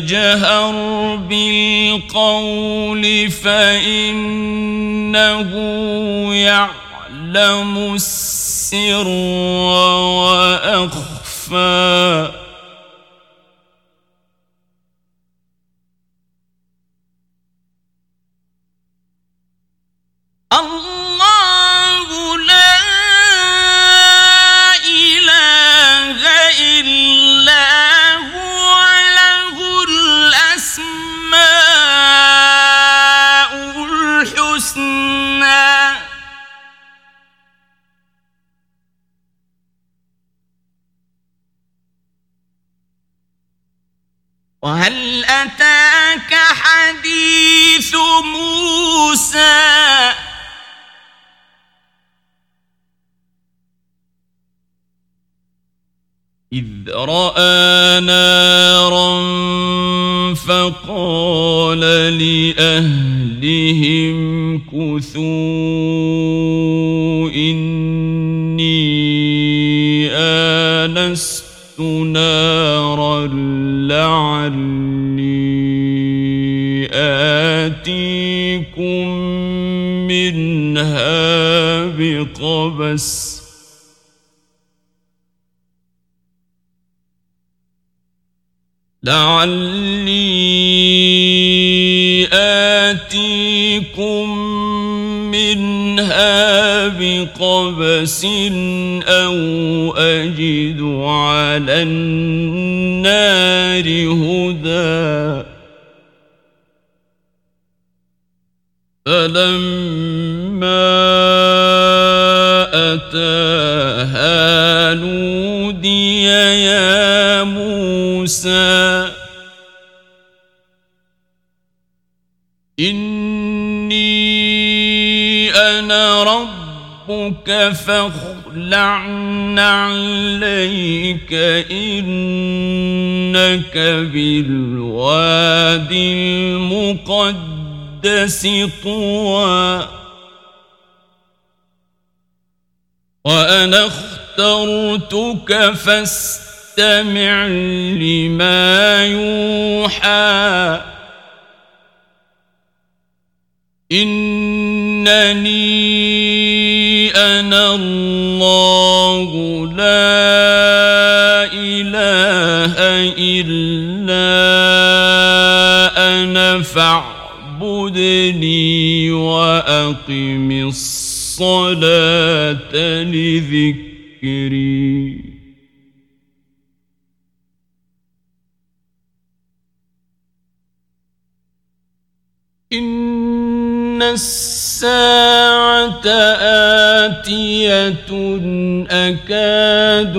تجهر بالقول فإنه يعلم السر وأخفى وهل أتاك حديث موسى؟ إذ رأى نارا فقال لأهلهم كثوا. بقبس لعلي آتيكم منها بقبس أو أجد على النار هدى. فلما نودي يا موسى إني أنا ربك فاخلع عليك إنك بالوادي المقدس طوى. وأنا اخترتك فاستمع لما يوحى إنني أنا الله لا إله إلا أنا فاعبدني وأقم الصلاة لذكري إن الساعة آتية أكاد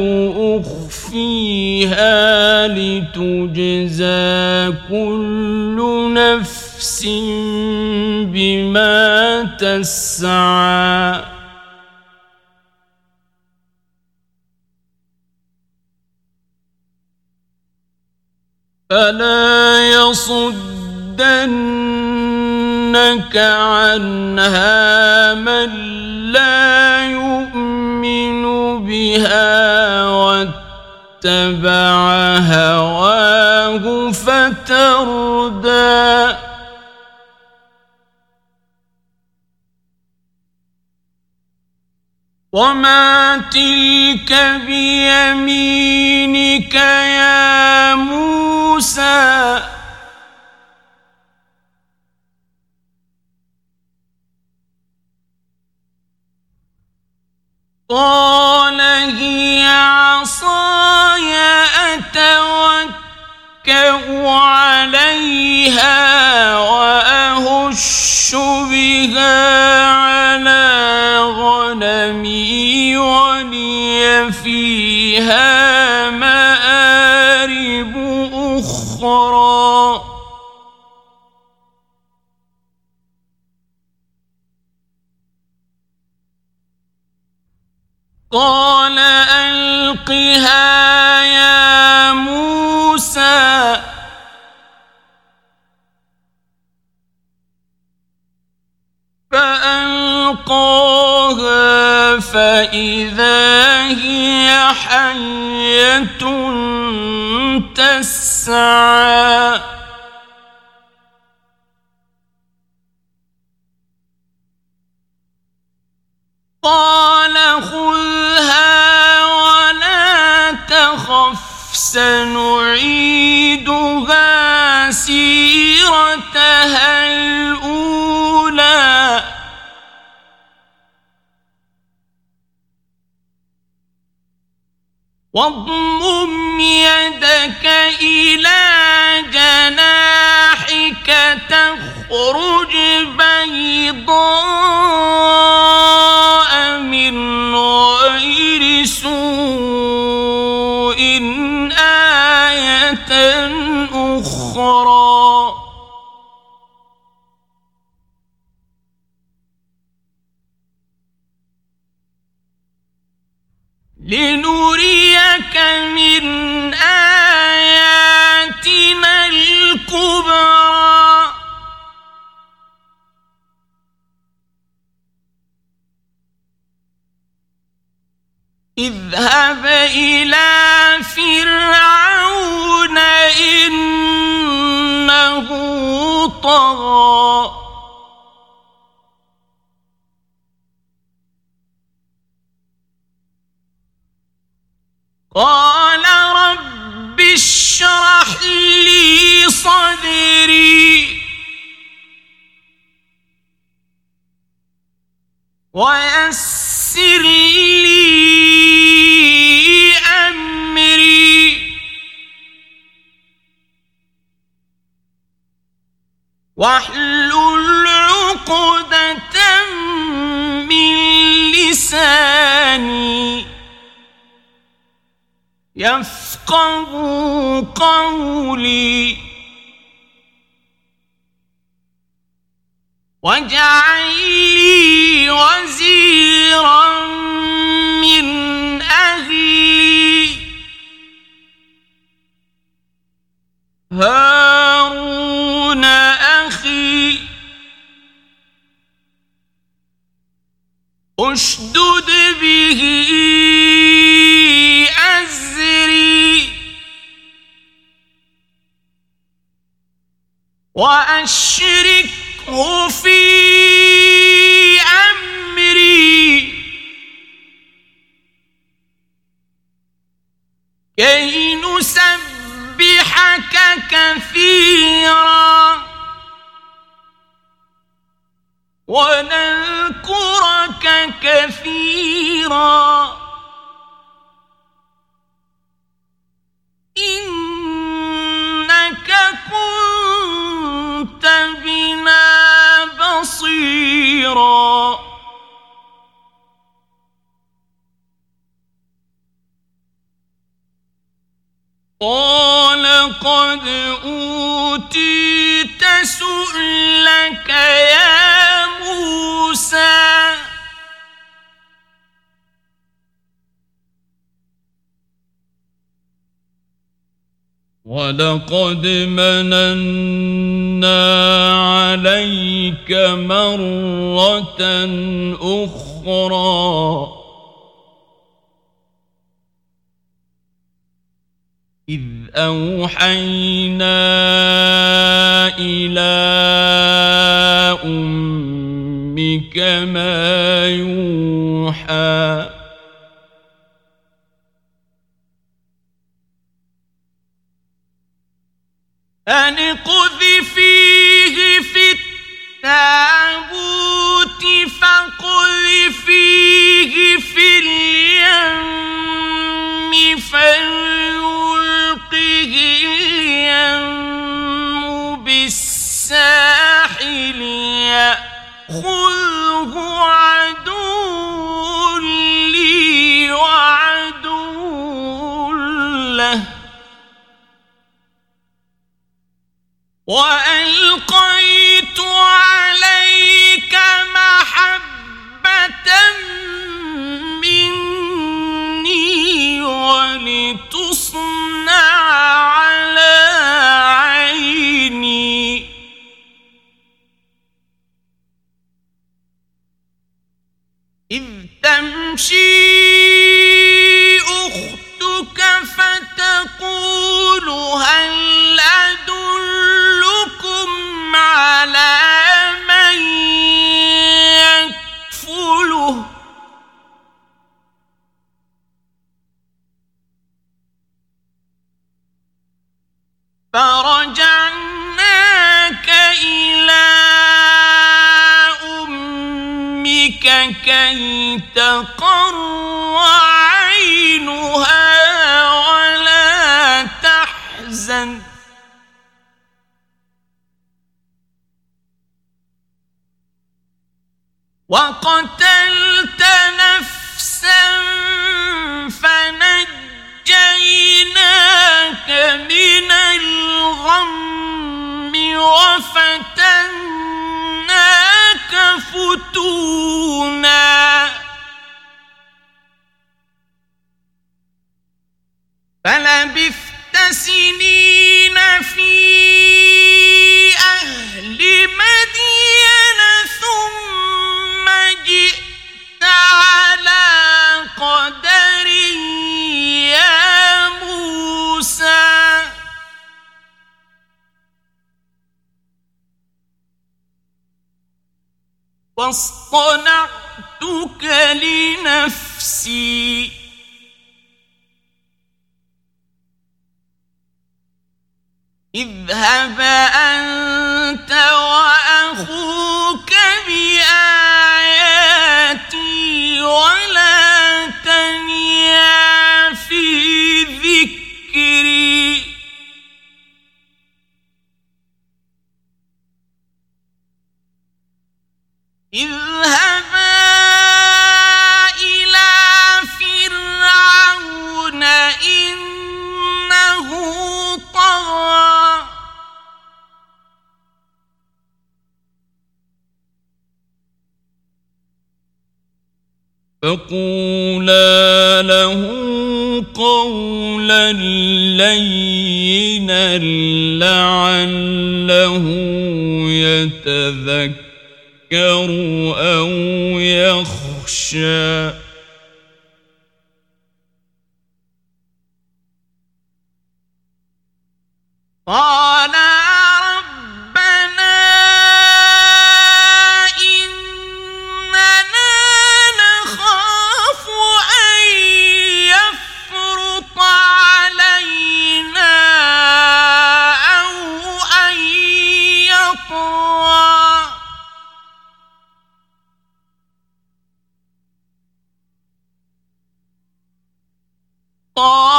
أخفيها لتجزى كل نفس بما تسعى. فلا يصدن يسألونك عنها من لا يؤمن بها واتبع هواه فتردى. وما تلك بيمينك يا موسى؟ قال هي عصاي أتوكأ عليها وأهش بها على غنمي ولي فيها مآرب أخرى قال ألقها يا موسى. فألقاها فإذا هي حية تسعى. قال خذها ولا تخف سنعيدها سيرتها الأولى. واضمم يدك إلى جناحك تخرج بيضاء من غير سوء آية أخرى. لنريك من آياتنا الكبرى. اذهب إلى فرعون إنه طغى. قال رب اشرح لي صدري. ويسر لي أمري. واحلل عقدة من لساني. يفقه قولي. واجعل لي وزيرا من أهلي. هارون أخي أشدد به وأشركه في أمري. كي نسبحك كثيرا ونذكرك كثيرا. خيرا قال قد أوتيت سؤلك يا موسى. ولقد مننا عليك مرة أخرى إذ أوحينا إلى أمك ما يوحى أن فيه في التابوت فيه في اليم فليلقه اليم بالساحل يأخذه عدو وألقيت عليك محبة مني ولتصنع على عيني. إذ تمشي كي تقر عينها ولا تحزن. وقتلت نفسا فنجيناك من الغم وفتناك فتونا. فلبثت سنين في أهل مدين واصطنعتك لنفسي. اذهب أنت وأخوك بآياتي ولا فقولا له قولا لينا لعله يتذكر. أو يخشى. قال قال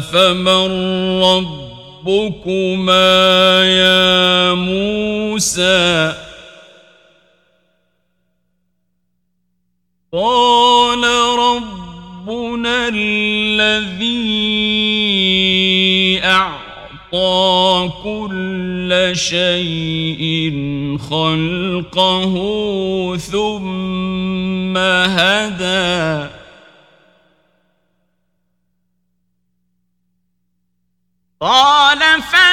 فمن ربكما يا موسى قال ربنا الذي أعطى كل شيء خلقه ثم هدى قال فما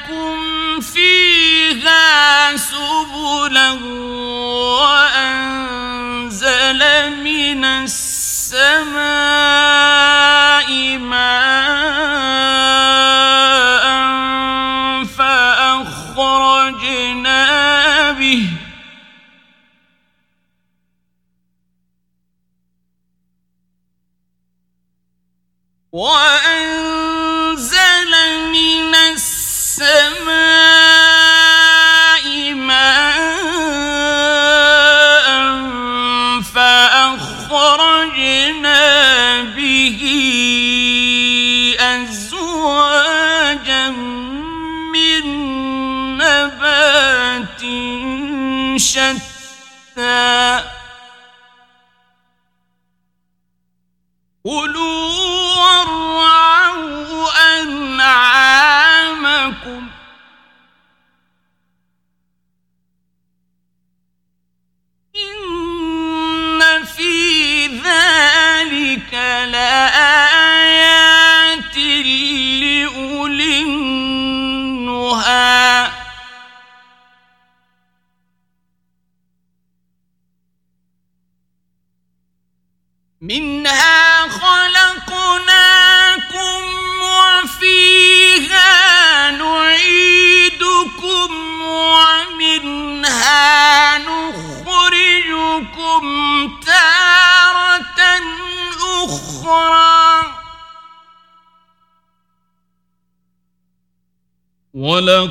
لكم فيها سبلا وأنزل من السماء ماء فأخرجنا به وأنزل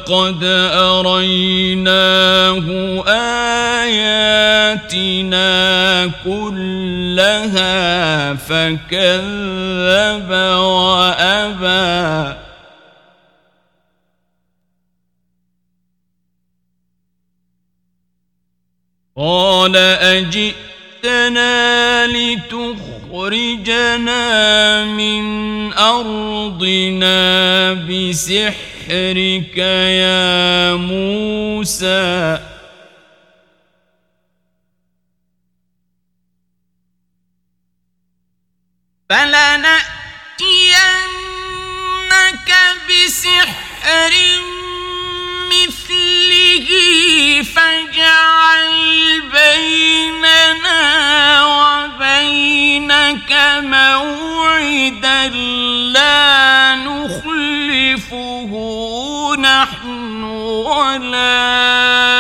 ولقد أريناه آياتنا كلها فكذب وأبى. قال أجئتنا لتخرجنا من أرضنا سحرك يَا مُوسَى. فَلَنَأْتِيَنَّكَ بِسِحْرٍ مِثْلِهِ فَاجْعَلْ بَيْنَنَا وَبَيْنَكَ مَوْعِدًا لَا نُخْلِفُهُ على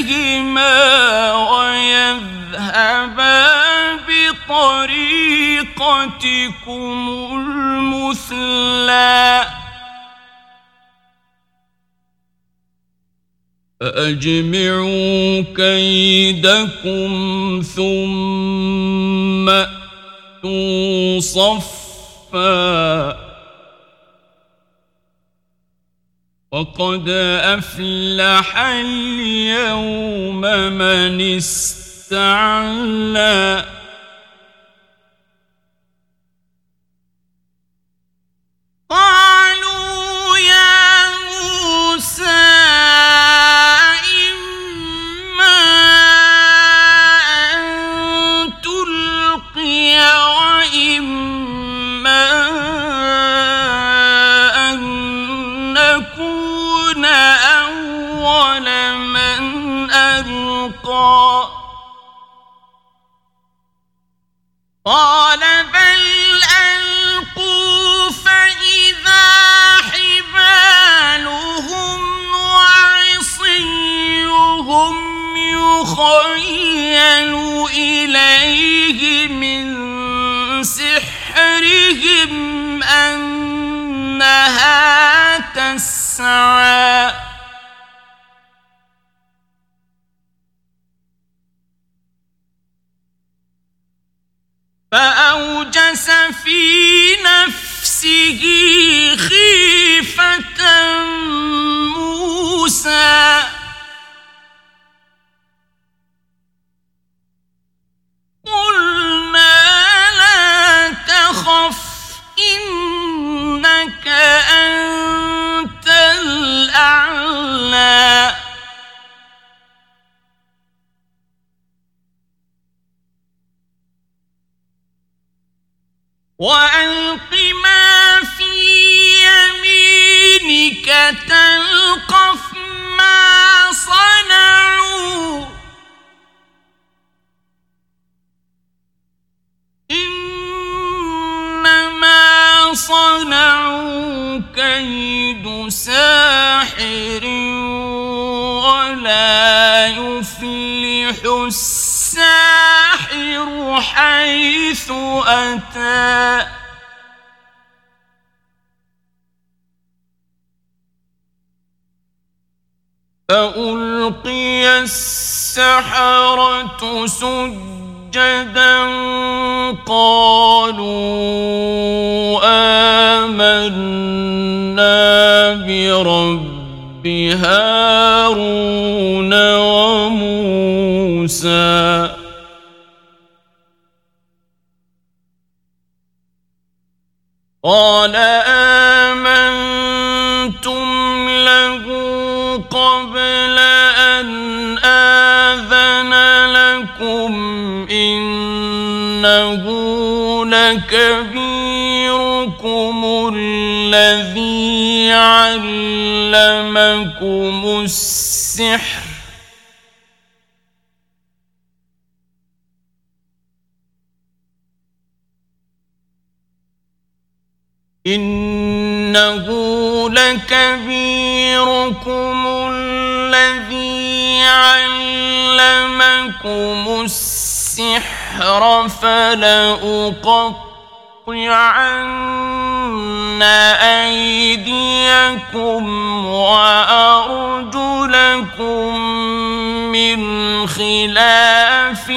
بسحرهما ويذهبا بطريقتكم المثلى. فأجمعوا كيدكم ثم أتوا صفا. وقد أفلح اليوم من استعلى قالوا يخيل إليه من سحرهم أنها تسعى فأوجس في نفسه خيفة موسى قلنا لا تخف إنك أنت الأعلى. وألق ما في يمينك تلقف ما صنعوا. كيد ساحر ولا يفلح الساحر حيث أتى. فألقي السحرة سجدا قالوا آمنا برب هارون وموسى. قال لكبيركم الذي علمكم السحر. إنه لكبيركم الذي علمكم السحر. فلأقطعن أيديكم وأرجلكم من خلاف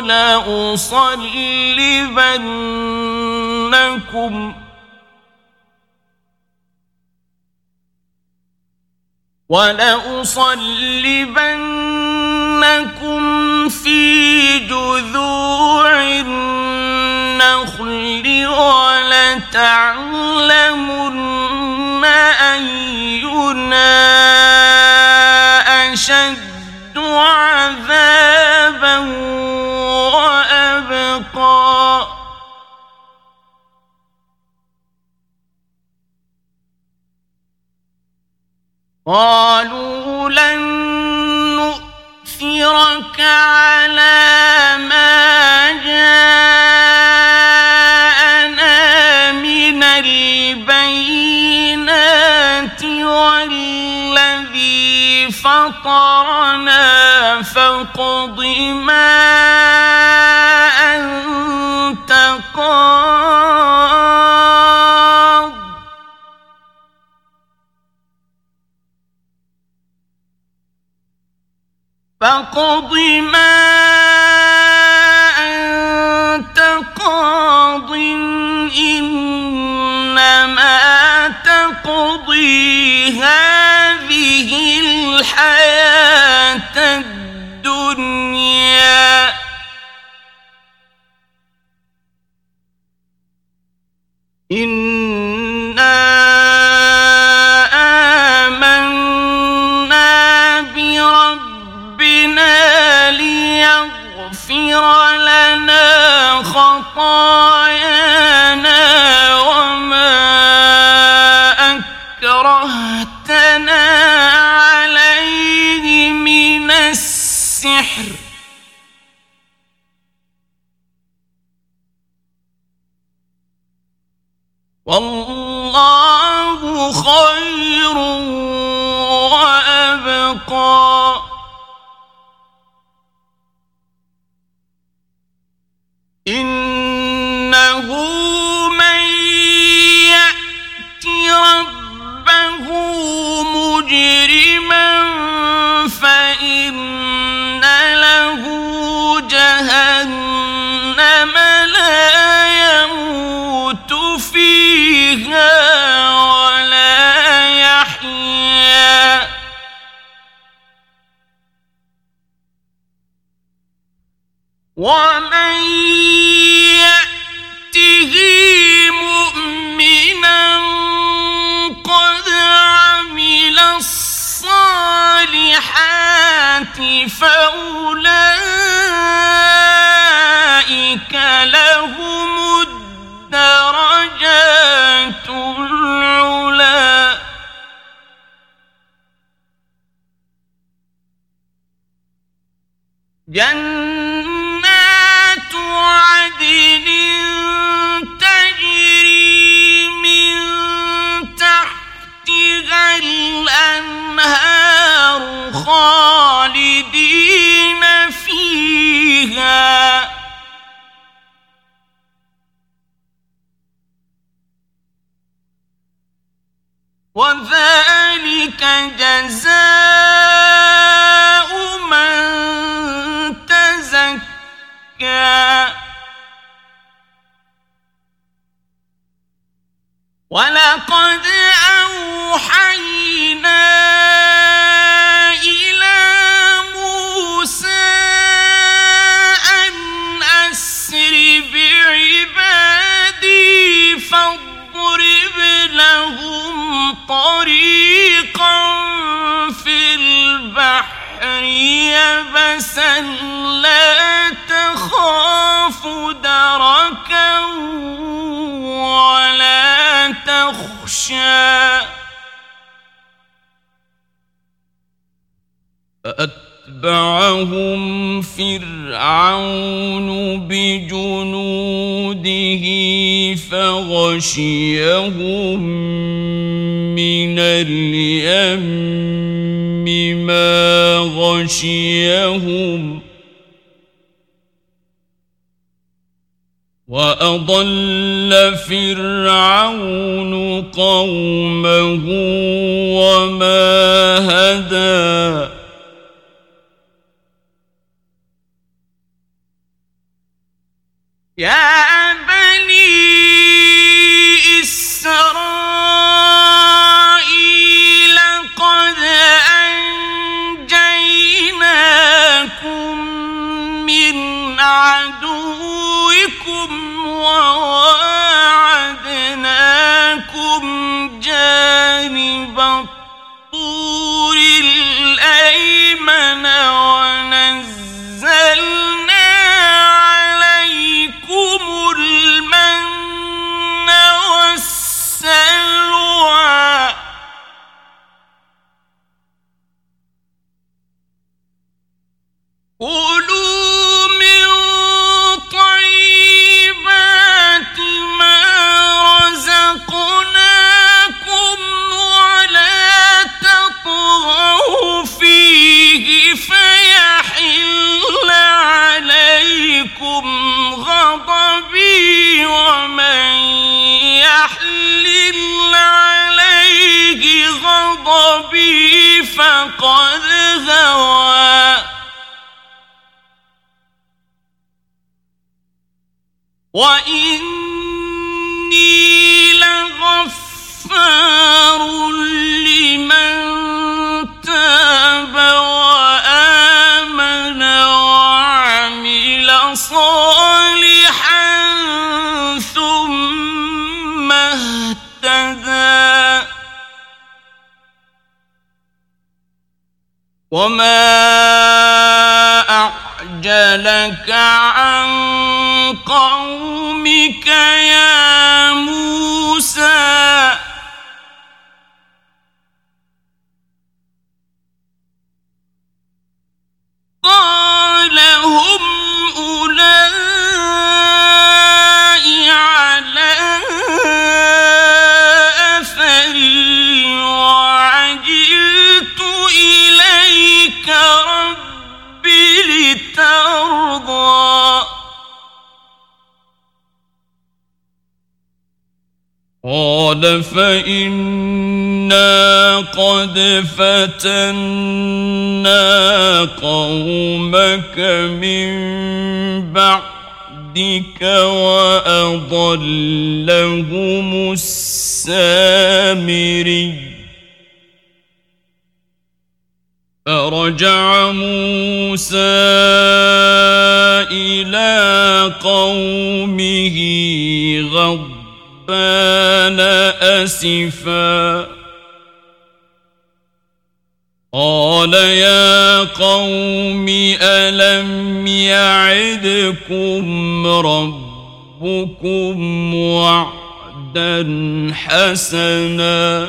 ولأصلبنكم ولأصلبنكم في جذوع النخل ولتعلمن أينا أشد عذابا وأبقى قالوا لن نؤثرك على ما جاءنا من البينات والذي فطرنا فاقض ما أنت قاض فاقض ما أنت قاض إنما تقضي هذه الحياة الدنيا إِنَّا خطايانا وما أكرهتنا عليه من السحر. والله خير فأولئك لهم الدرجات العلا جنات عدن تجري من تحتها الأنهار خالدين غشيهم وأضل فرعون قومه وما هدى. يا لترضى قال فإنا قد فتنا قومك من بعدك وأضلهم السامري. فرجع موسى إلى قومه غضبان أسفا. قال يا قوم ألم يعدكم ربكم وعدا حسنا؟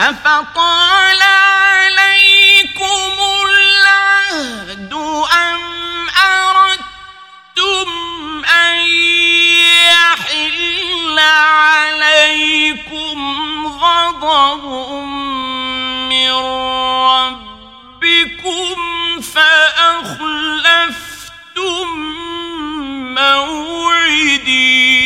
أفطال عليكم العهد أم أردتم أن يحل عليكم غضب من ربكم فأخلفتم موعدي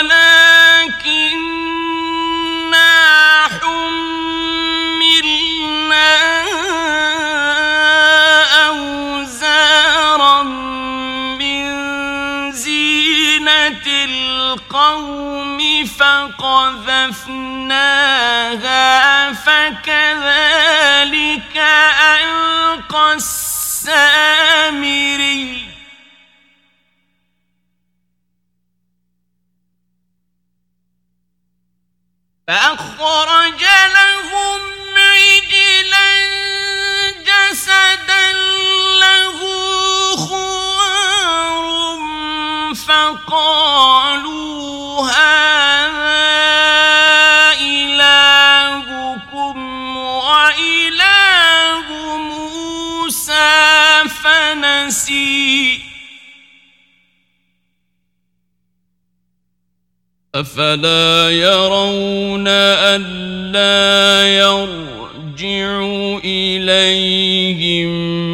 أفلا يرون ألا يرجع إليهم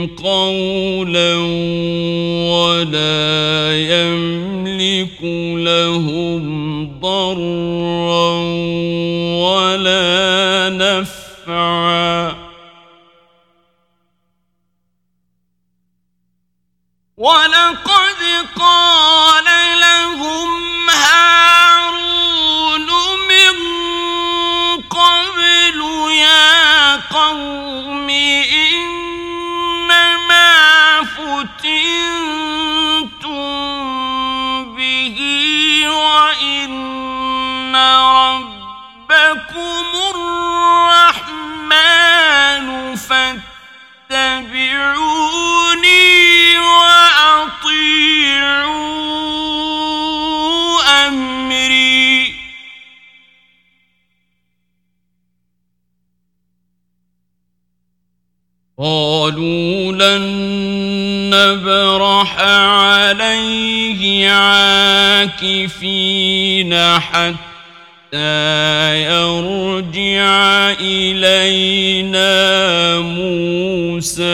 قولا ولا يملك لهم ضرا. ولقد قال لهم هارون من قبل يا قوم عاكفين حتى يرجع إلينا موسى.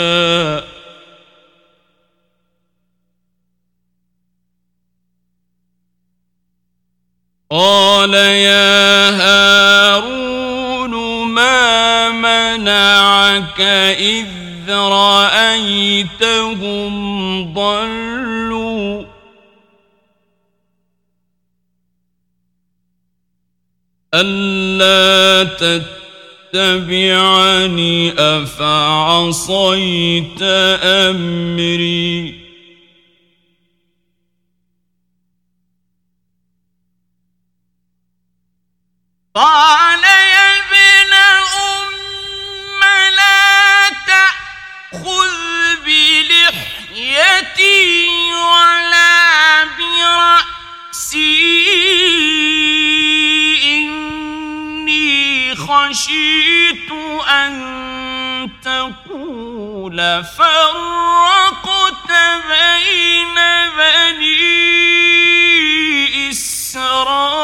قال يا هارون ما منعك إذ رأيتهم ألا تتبعني أفعصيت أمري قال يا ابن أم لا تأخذ بلحيتي ولا خشيت أن تقول فرقت بين بني إسرائيل.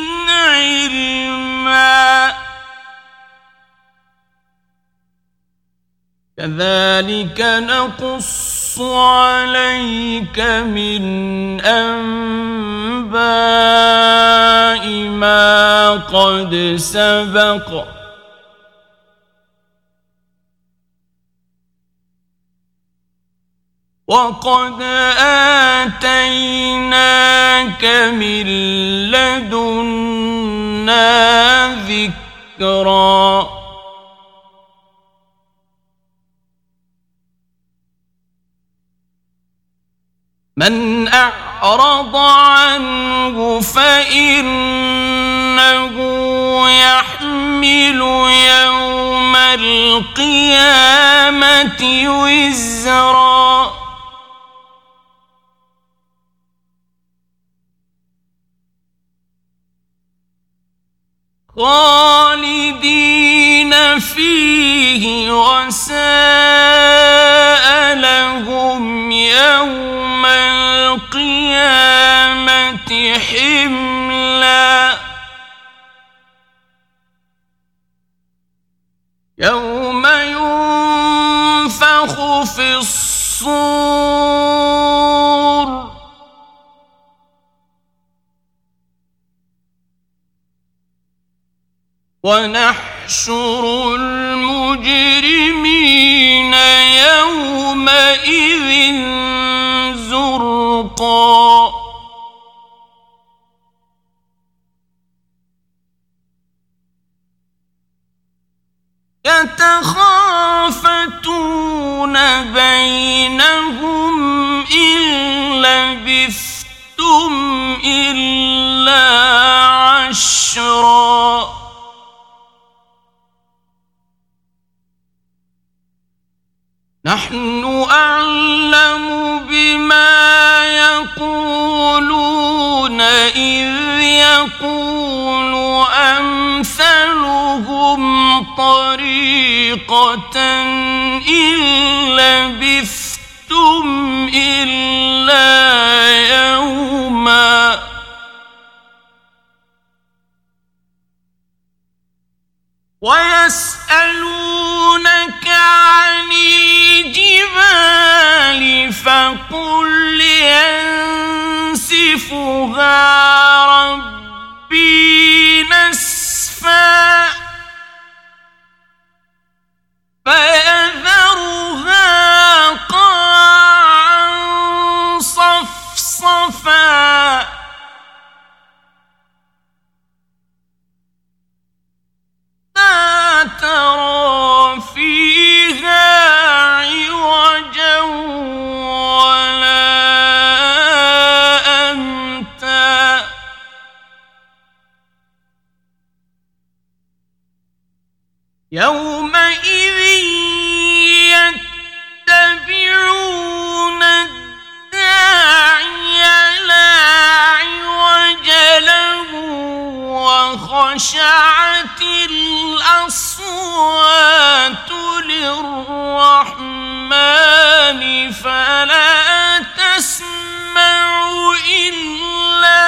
كذلك نقص عليك من أنباء ما قد سبق. وقد آتيناك من لدنا ذكرا. من أعرض عنه فإنه يحمل يوم القيامة وزرا. خالدين فيه وساء لهم يوم القيامة حملا. يوم ينفخ في الصور ونحشر المجرمين يومئذ زرقا. يتخافتون بينهم إن لبثتم إلا عشرا. نحن أعلم بما يقولون إذ يقول أمثلهم طريقة إن لبثتم إلا يوما. ويسألونك عن الجبال فقل ينسفها ربي نسفا فيذرها قاعا صفصفا لا ترى يومئذ يتبعون الداعي لا عوج له وخشعت الأصوات للرحمن فلا تسمع إلا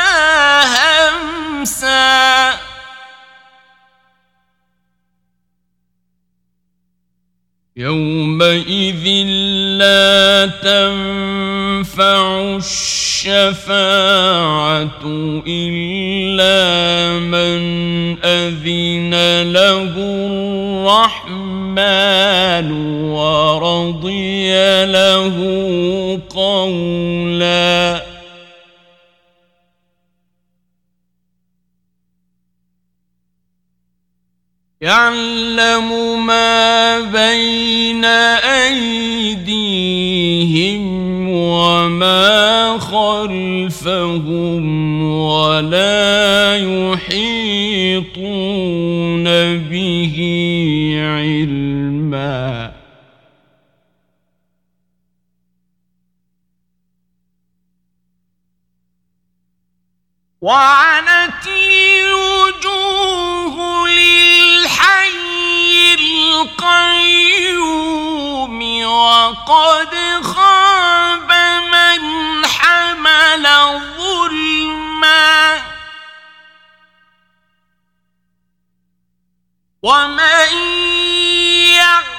همسا. يومئذ لا تنفع الشفاعة إلا من أذن له الرحمن ورضي له قولا يعلم ما بين أيديهم وما خلفهم ولا يحيطون به علما. وعنت الوجوه للحي القيوم وقد خاب من حمل ظلما ومن يعمل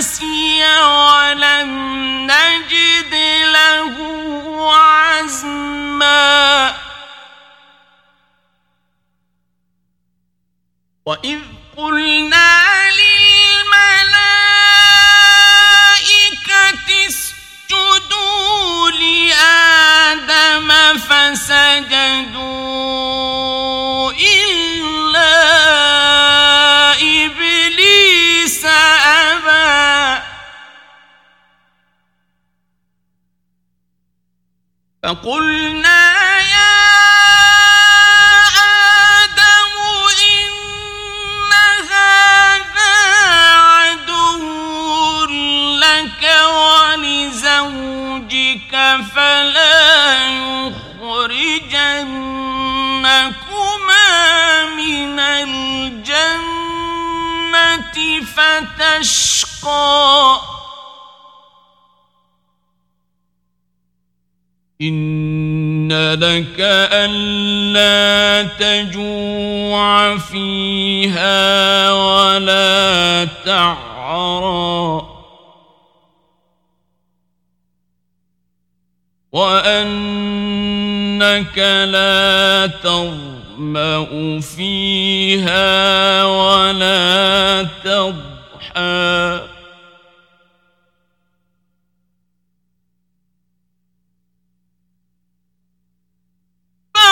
فنسي ولم نجد له عزما. وإذ قلنا للملائكة اسجدوا لآدم فسجدوا فقلنا يا آدم إن هذا عدو لك ولزوجك فلا يخرجنكما من الجنة فتشقى. إن لك ألا تجوع فيها ولا تعرى وأنك لا تظمأ فيها ولا تضحى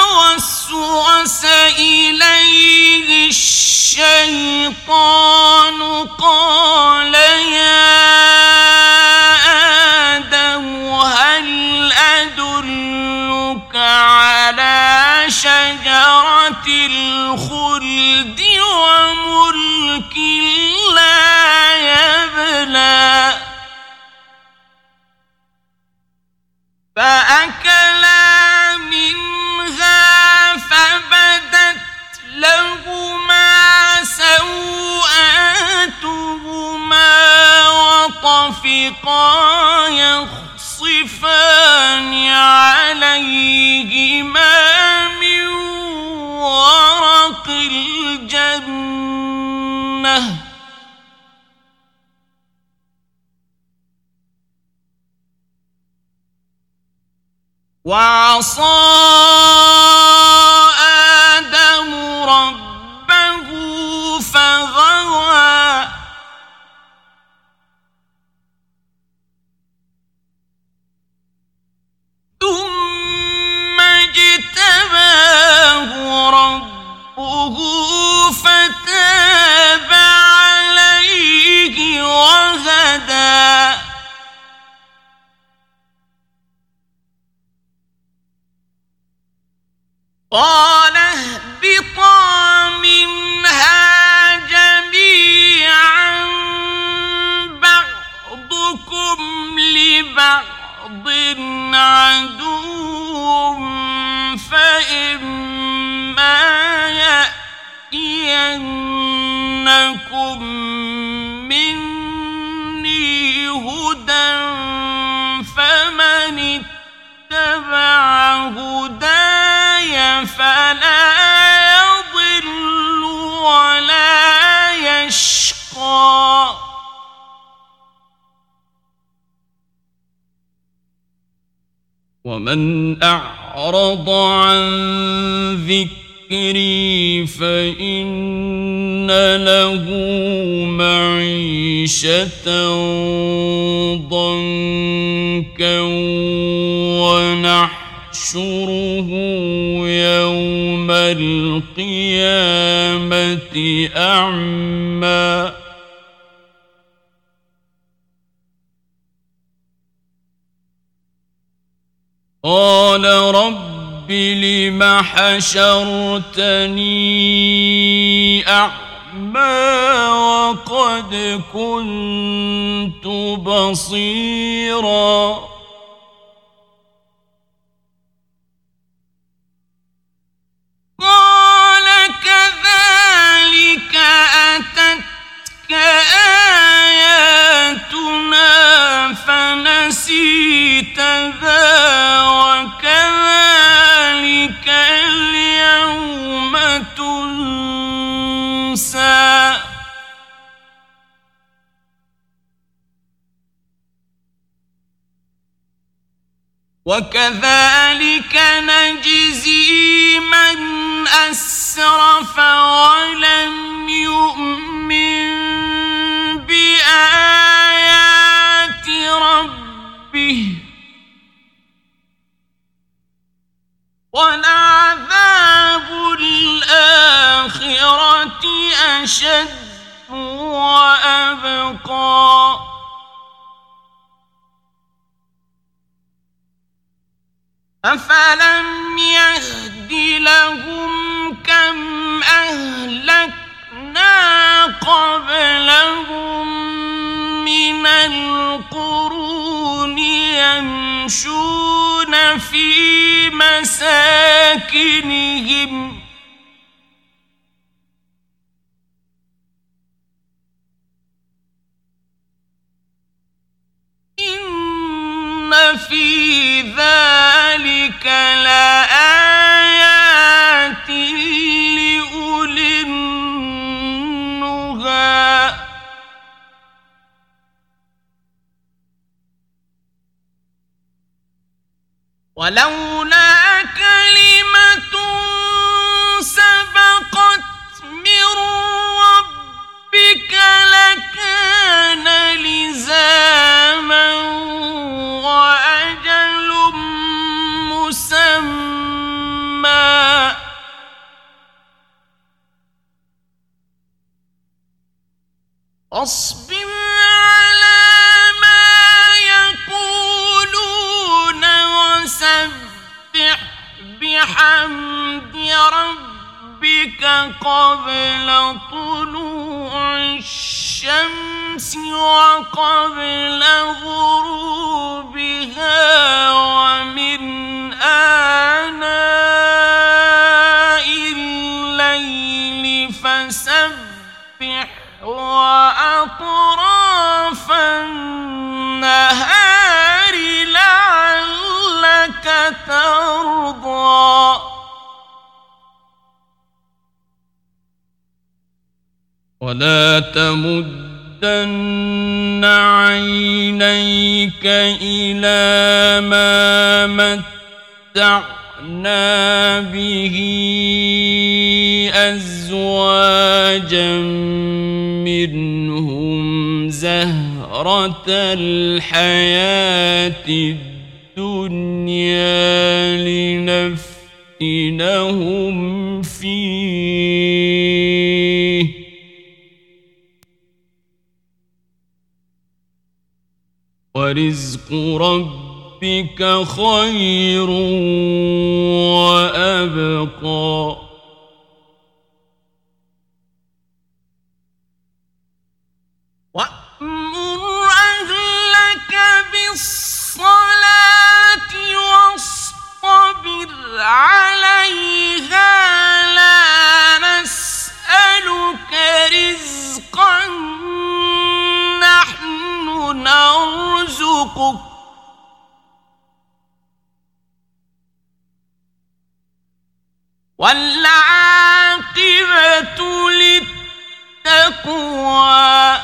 فوسوس إليه الشيطان قال يا آدم رافقا يخصفان عليهما من ورق الجنة. وعصى ثم اجتباه ربه فتاب عليه وهدى. قال اهبطا منها جميعا بعضكم لبعض. فإما يأتينكم مني هدى فمن اتبع هداي فلا يضل ولا يشقى. ومن أعرض عن ذكري فإن له معيشة ضنكا ونحشره يوم القيامة أعمى. قال رب لم حشرتني أعمى وقد كنت بصيرا قال كذلك أتتك آياتنا فنسيتها وكذلك اليوم تنسى. وكذلك نجزي من أسرف ولم يؤمن بآيات ربه. ولعذاب الآخرة أشد وأبقى. أفلم يهد لهم كم أهلكنا قبلهم من القرون يمشون في مساكنهم لأولي النهى. ولولا كلمة سبقت من ربك لكان لزاما أصبر على ما يقولون وسبح بحمد ربك قبل طلوع الشمس وقبل غروبها ومن آناء وأطراف النهار لعلك ترضى. ولا تمدن عينيك إلى ما متعت متعنا به أزواجا منهم زهرة الحياة الدنيا لنفتنهم فيه. ورزق ربك خير وأبقى. عليها لا نسألك رزقا نحن نرزقك. والعاقبة للتقوى.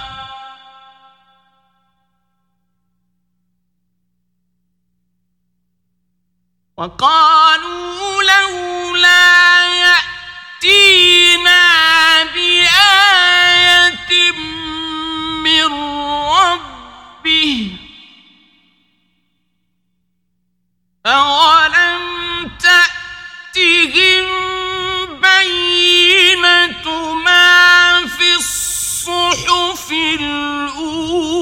وقالوا لولا يأتينا بآية من ربه أولم تأتهم ما في الصحف الأولى.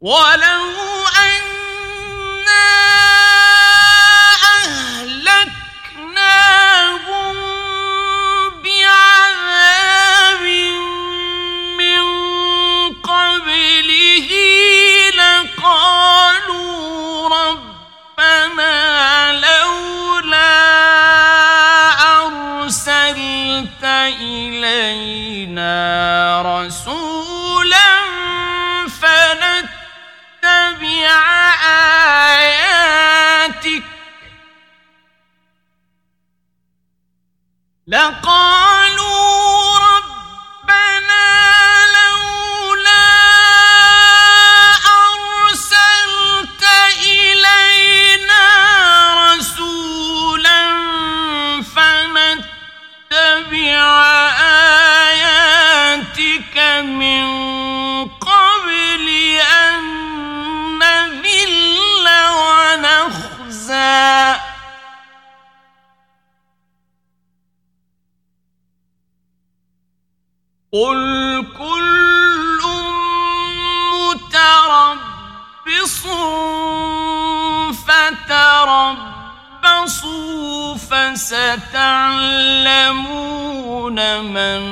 ولو أنا فستعلمون من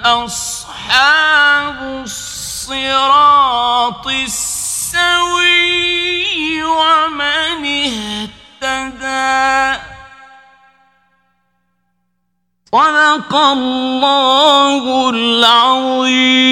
أصحاب الصراط السوي ومن اهتدى. صدق الله العظيم.